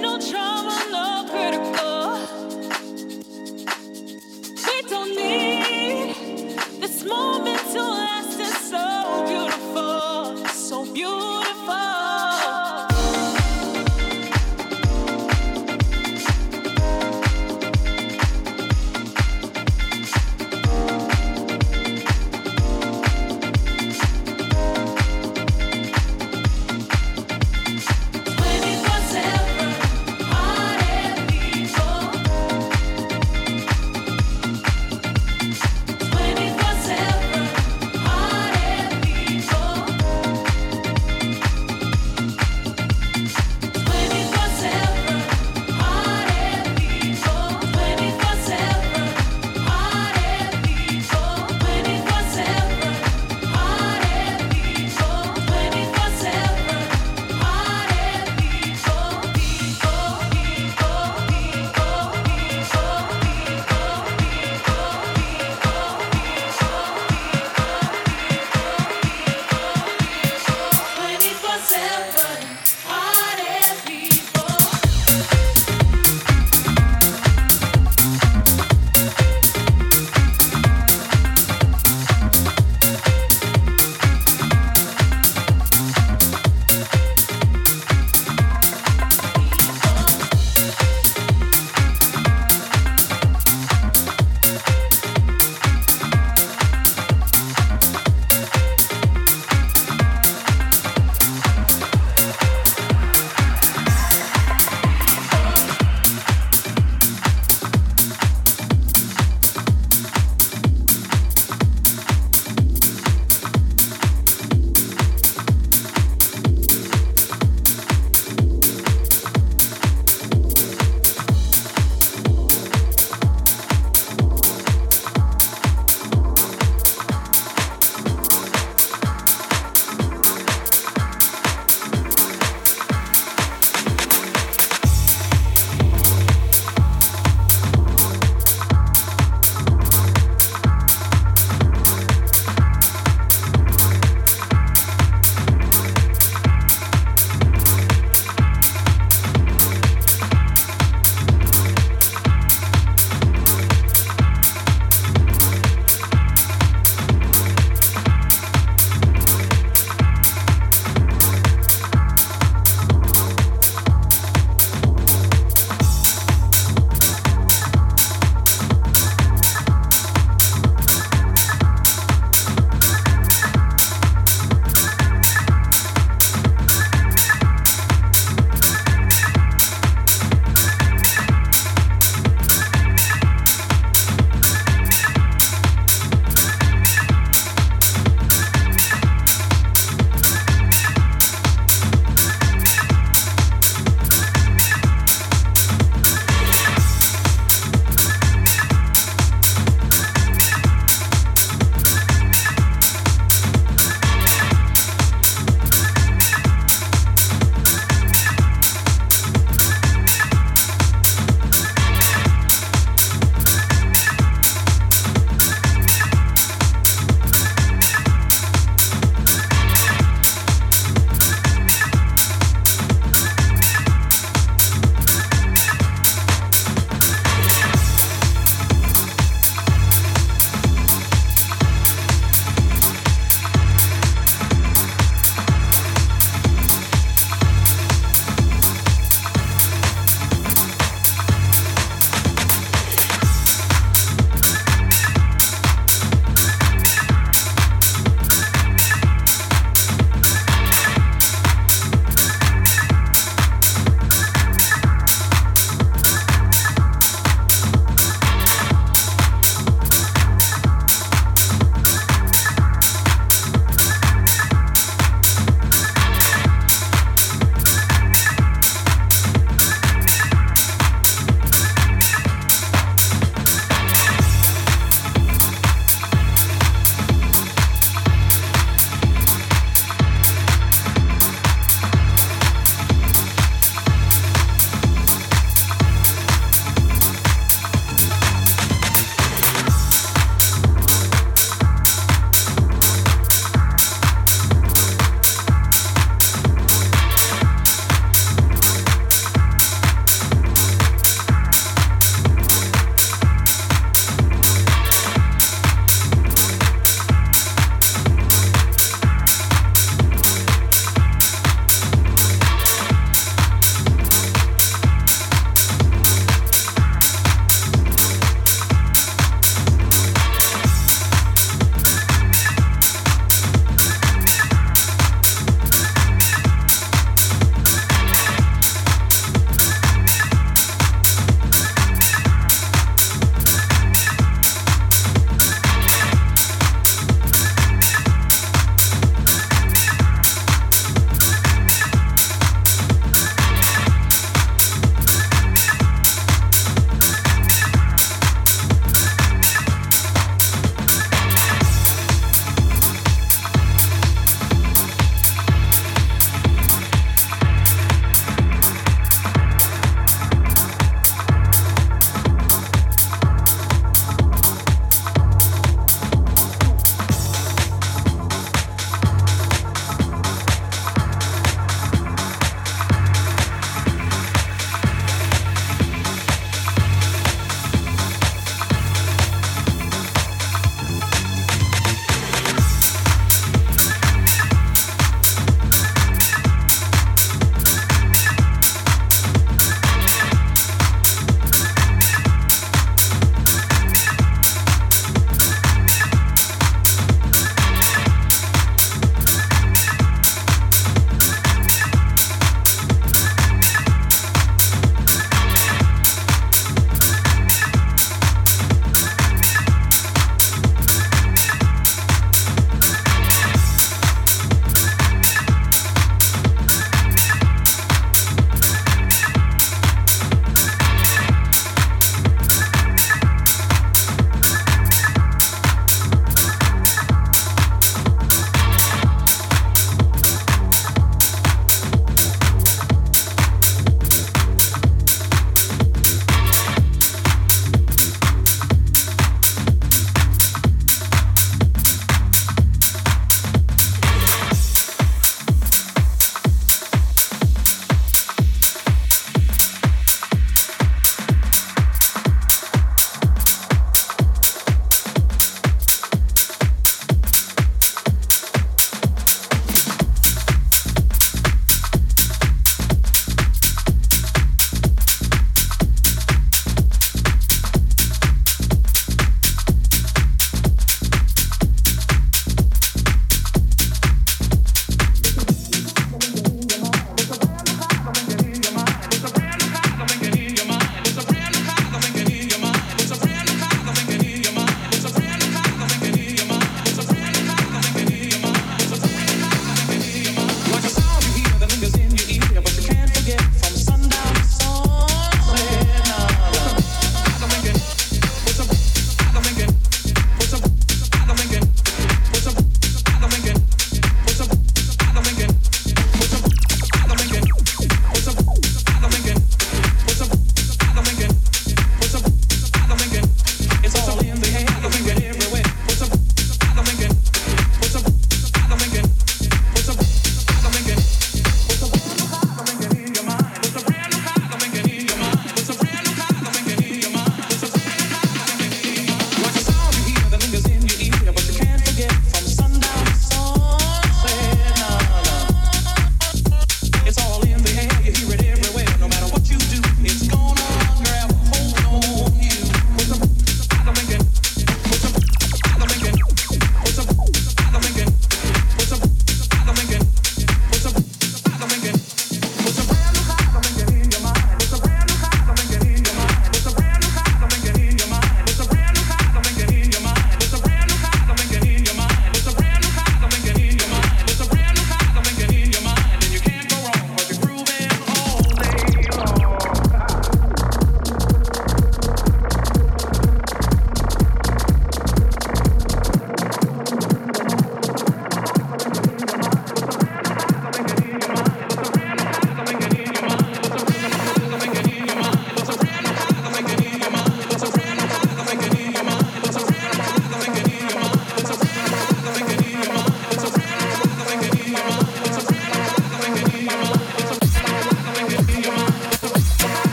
no trouble.